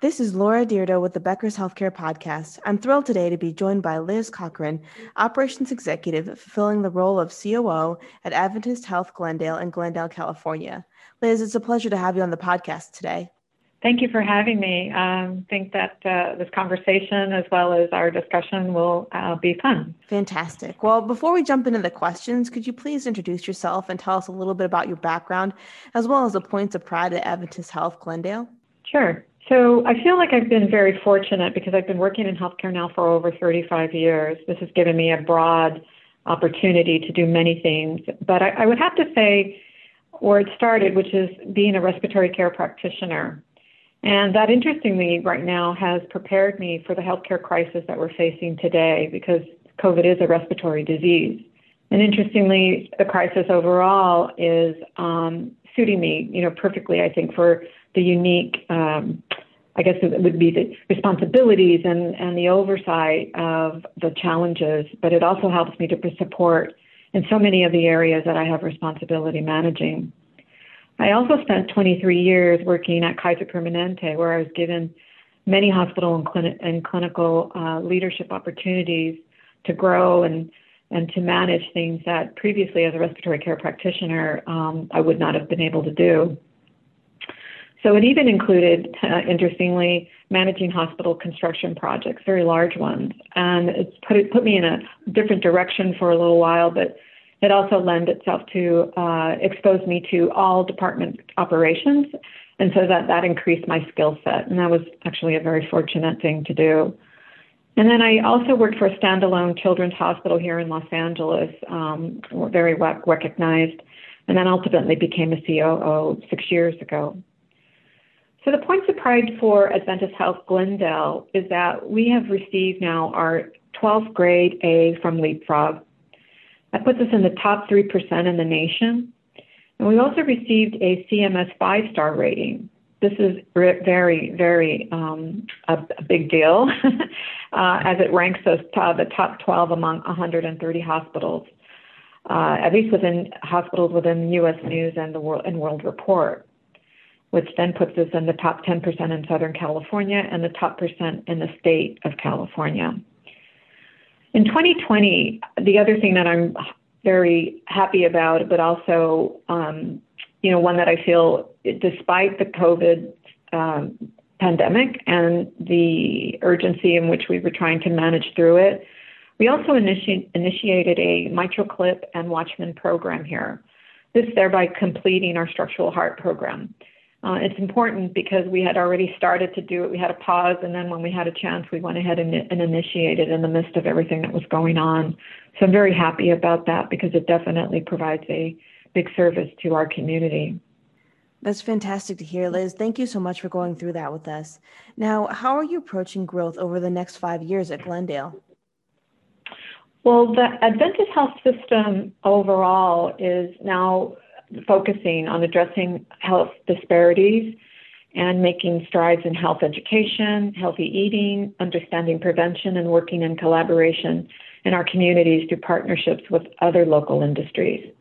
This is Laura Dyrda with the Becker's Healthcare Podcast. I'm thrilled today to be joined by Liz Cochran, Operations Executive, fulfilling the role of COO at Adventist Health Glendale in Glendale, California. Liz, it's a pleasure to have you on the podcast today. Thank you for having me. I um, think that uh, this conversation, as well as our discussion, will uh, be fun. Fantastic. Well, before we jump into the questions, could you please introduce yourself and tell us a little bit about your background, as well as the points of pride at Adventist Health Glendale? Sure. So I feel like I've been very fortunate because I've been working in healthcare now for over 35 years. This has given me a broad opportunity to do many things. But I, I would have to say where it started, which is being a respiratory care practitioner. And that, interestingly, right now has prepared me for the healthcare crisis that we're facing today because COVID is a respiratory disease. And interestingly, the crisis overall is um, suiting me, you know, perfectly, I think, for the unique, um, I guess it would be the responsibilities and, and the oversight of the challenges, but it also helps me to support in so many of the areas that I have responsibility managing. I also spent 23 years working at Kaiser Permanente, where I was given many hospital and, clini- and clinical uh, leadership opportunities to grow and and to manage things that previously, as a respiratory care practitioner, um, I would not have been able to do. So it even included, uh, interestingly, managing hospital construction projects, very large ones. And it's put it put me in a different direction for a little while, but it also lent itself to uh, expose me to all department operations, and so that that increased my skill set, and that was actually a very fortunate thing to do. And then I also worked for a standalone children's hospital here in Los Angeles, um, very well recognized, and then ultimately became a COO six years ago. So the points of pride for Adventist Health Glendale is that we have received now our 12th grade A from Leapfrog. That puts us in the top 3% in the nation. And we also received a CMS five star rating. This is very, very um, a, a, big deal uh, as it ranks us the top 12 among 130 hospitals, uh, at least within hospitals within U.S. News and the World and World Report which then puts us in the top 10% in Southern California and the top percent in the state of California. In 2020, the other thing that I'm very happy about, but also, um, you know, one that I feel, despite the COVID um, pandemic and the urgency in which we were trying to manage through it, we also initi- initiated a MitraClip and Watchman program here. This thereby completing our structural heart program. Uh, it's important because we had already started to do it. We had a pause, and then when we had a chance, we went ahead and, and initiated in the midst of everything that was going on. So I'm very happy about that because it definitely provides a big service to our community. That's fantastic to hear, Liz. Thank you so much for going through that with us. Now, how are you approaching growth over the next five years at Glendale? Well, the Adventist Health System overall is now focusing on addressing health disparities and making strides in health education, healthy eating, understanding prevention, and working in collaboration in our communities through partnerships with other local industries.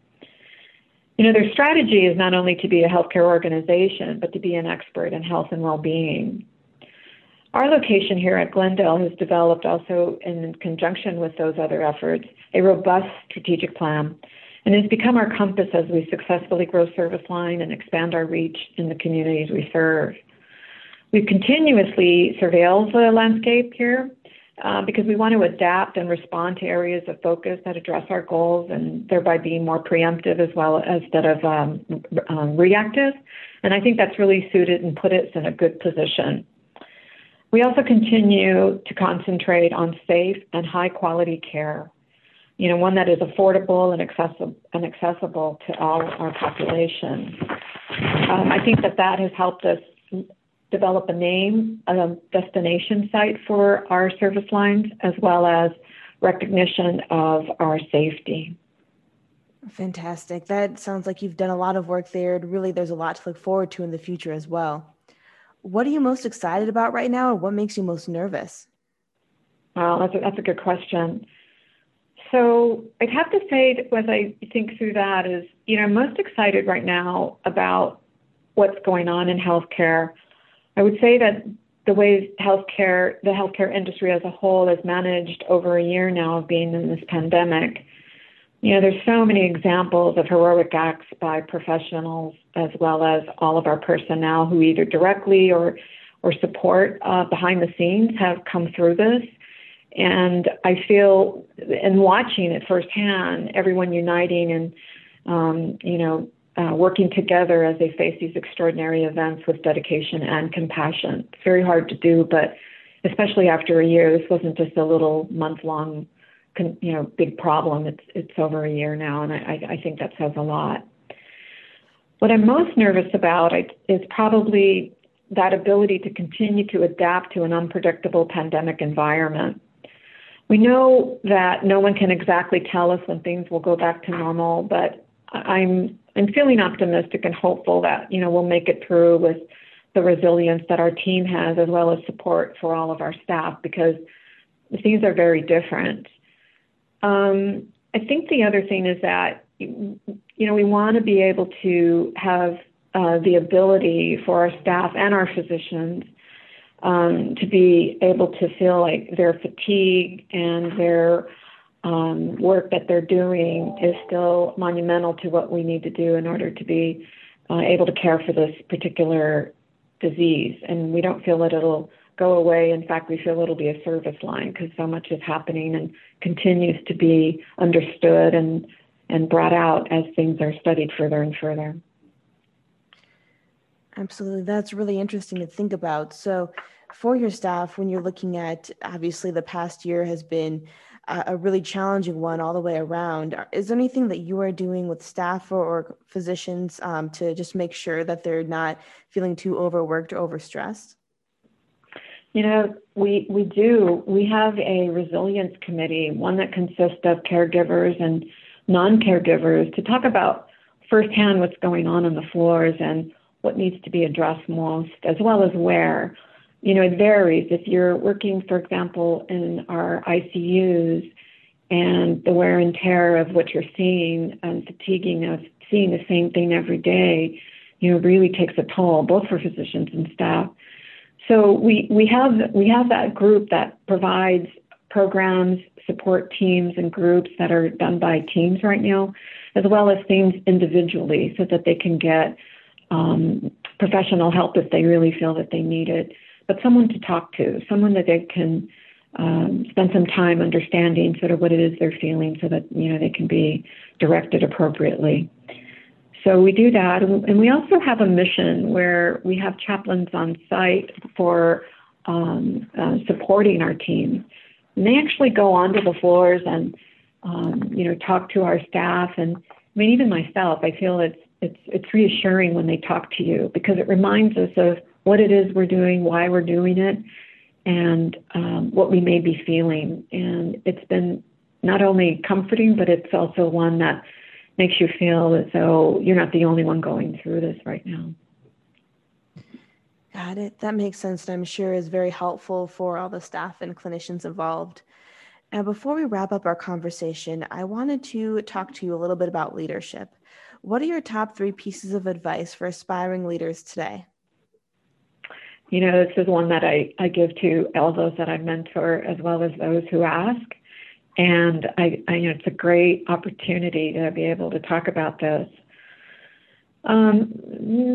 You know, their strategy is not only to be a healthcare organization, but to be an expert in health and well being. Our location here at Glendale has developed also in conjunction with those other efforts a robust strategic plan and has become our compass as we successfully grow service line and expand our reach in the communities we serve. We've continuously surveil the landscape here uh, because we want to adapt and respond to areas of focus that address our goals and thereby being more preemptive as well as instead of um, um, reactive. And I think that's really suited and put us in a good position. We also continue to concentrate on safe and high quality care you know, one that is affordable and accessible and accessible to all our population. Um, I think that that has helped us develop a name, a destination site for our service lines, as well as recognition of our safety. Fantastic. That sounds like you've done a lot of work there. And really, there's a lot to look forward to in the future as well. What are you most excited about right now, or what makes you most nervous? Well, that's a, that's a good question. So I'd have to say as I think through that is, you know, I'm most excited right now about what's going on in healthcare. I would say that the way healthcare, the healthcare industry as a whole has managed over a year now of being in this pandemic. You know, there's so many examples of heroic acts by professionals as well as all of our personnel who either directly or or support uh, behind the scenes have come through this. And I feel, in watching it firsthand, everyone uniting and, um, you know, uh, working together as they face these extraordinary events with dedication and compassion. It's very hard to do, but especially after a year, this wasn't just a little month long, you know, big problem. It's it's over a year now, and I, I think that says a lot. What I'm most nervous about is probably that ability to continue to adapt to an unpredictable pandemic environment. We know that no one can exactly tell us when things will go back to normal, but I'm I'm feeling optimistic and hopeful that you know we'll make it through with the resilience that our team has, as well as support for all of our staff, because things are very different. Um, I think the other thing is that you know we want to be able to have uh, the ability for our staff and our physicians um, to be able to feel like their fatigue and their um, work that they're doing is still monumental to what we need to do in order to be uh, able to care for this particular disease. And we don't feel that it'll go away. In fact, we feel it'll be a service line because so much is happening and continues to be understood and, and brought out as things are studied further and further. Absolutely. That's really interesting to think about. So, for your staff, when you're looking at obviously the past year has been a really challenging one all the way around. Is there anything that you are doing with staff or, or physicians um, to just make sure that they're not feeling too overworked or overstressed? You know, we we do. We have a resilience committee, one that consists of caregivers and non-caregivers, to talk about firsthand what's going on on the floors and what needs to be addressed most, as well as where you know, it varies. If you're working, for example, in our ICUs and the wear and tear of what you're seeing and fatiguing of seeing the same thing every day, you know, really takes a toll, both for physicians and staff. So we, we have we have that group that provides programs, support teams and groups that are done by teams right now, as well as things individually so that they can get um, professional help if they really feel that they need it but someone to talk to, someone that they can um, spend some time understanding sort of what it is they're feeling so that, you know, they can be directed appropriately. So we do that. And we also have a mission where we have chaplains on site for um, uh, supporting our team. And they actually go onto the floors and, um, you know, talk to our staff. And I mean, even myself, I feel it's, it's, it's reassuring when they talk to you because it reminds us of what it is we're doing, why we're doing it, and um, what we may be feeling. And it's been not only comforting, but it's also one that makes you feel as though you're not the only one going through this right now. Got it. That makes sense. And I'm sure is very helpful for all the staff and clinicians involved. Now, before we wrap up our conversation, I wanted to talk to you a little bit about leadership. What are your top three pieces of advice for aspiring leaders today? You know, this is one that I, I give to all those that I mentor as well as those who ask. And I, I you know, it's a great opportunity to be able to talk about this. Um,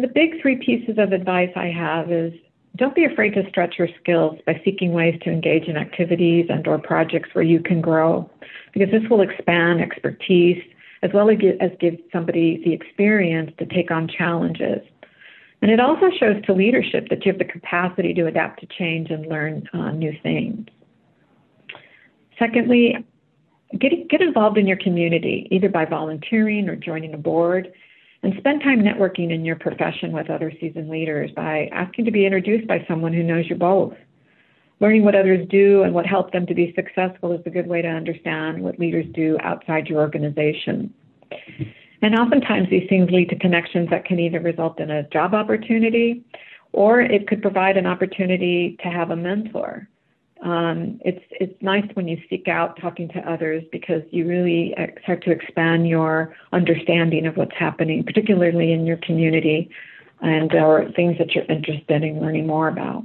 the big three pieces of advice I have is don't be afraid to stretch your skills by seeking ways to engage in activities and or projects where you can grow because this will expand expertise as well as give somebody the experience to take on challenges and it also shows to leadership that you have the capacity to adapt to change and learn uh, new things. Secondly, get, get involved in your community, either by volunteering or joining a board, and spend time networking in your profession with other seasoned leaders by asking to be introduced by someone who knows you both. Learning what others do and what helped them to be successful is a good way to understand what leaders do outside your organization. And oftentimes these things lead to connections that can either result in a job opportunity or it could provide an opportunity to have a mentor. Um, it's it's nice when you seek out talking to others because you really start to expand your understanding of what's happening, particularly in your community, and or things that you're interested in learning more about.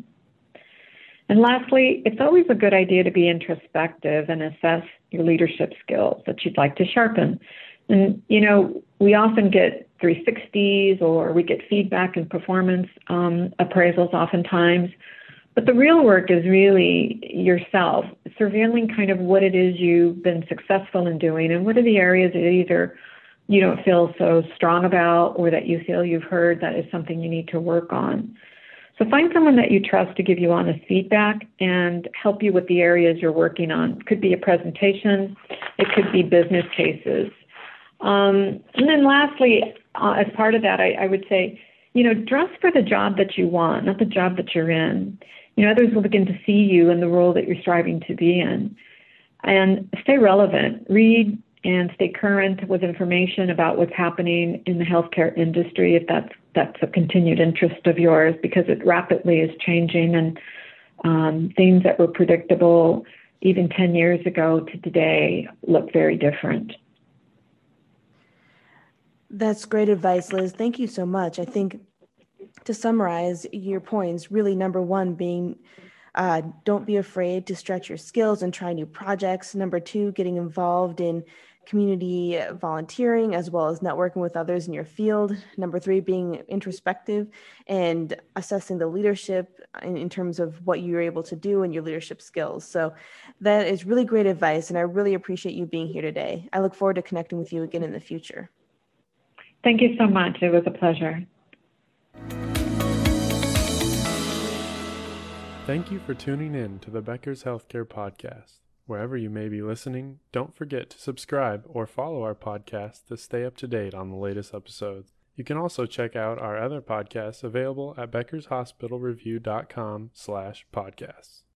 And lastly, it's always a good idea to be introspective and assess your leadership skills that you'd like to sharpen. And, you know, we often get 360s or we get feedback and performance um, appraisals oftentimes. But the real work is really yourself, surveilling kind of what it is you've been successful in doing and what are the areas that either you don't feel so strong about or that you feel you've heard that is something you need to work on. So find someone that you trust to give you honest feedback and help you with the areas you're working on. It could be a presentation, it could be business cases. Um, and then lastly, uh, as part of that, I, I would say, you know, dress for the job that you want, not the job that you're in. You know, others will begin to see you in the role that you're striving to be in. And stay relevant. Read and stay current with information about what's happening in the healthcare industry if that's that's a continued interest of yours because it rapidly is changing and um, things that were predictable even 10 years ago to today look very different. That's great advice, Liz. Thank you so much. I think to summarize your points, really number one being uh, don't be afraid to stretch your skills and try new projects. Number two, getting involved in community volunteering as well as networking with others in your field. Number three, being introspective and assessing the leadership in, in, terms of what you're able to do and your leadership skills. So that is really great advice, and I really appreciate you being here today. I look forward to connecting with you again in the future. Thank you so much. It was a pleasure. Thank you for tuning in to the Becker's Healthcare Podcast. Wherever you may be listening, don't forget to subscribe or follow our podcast to stay up to date on the latest episodes. You can also check out our other podcasts available at beckershospitalreview.com slash podcasts.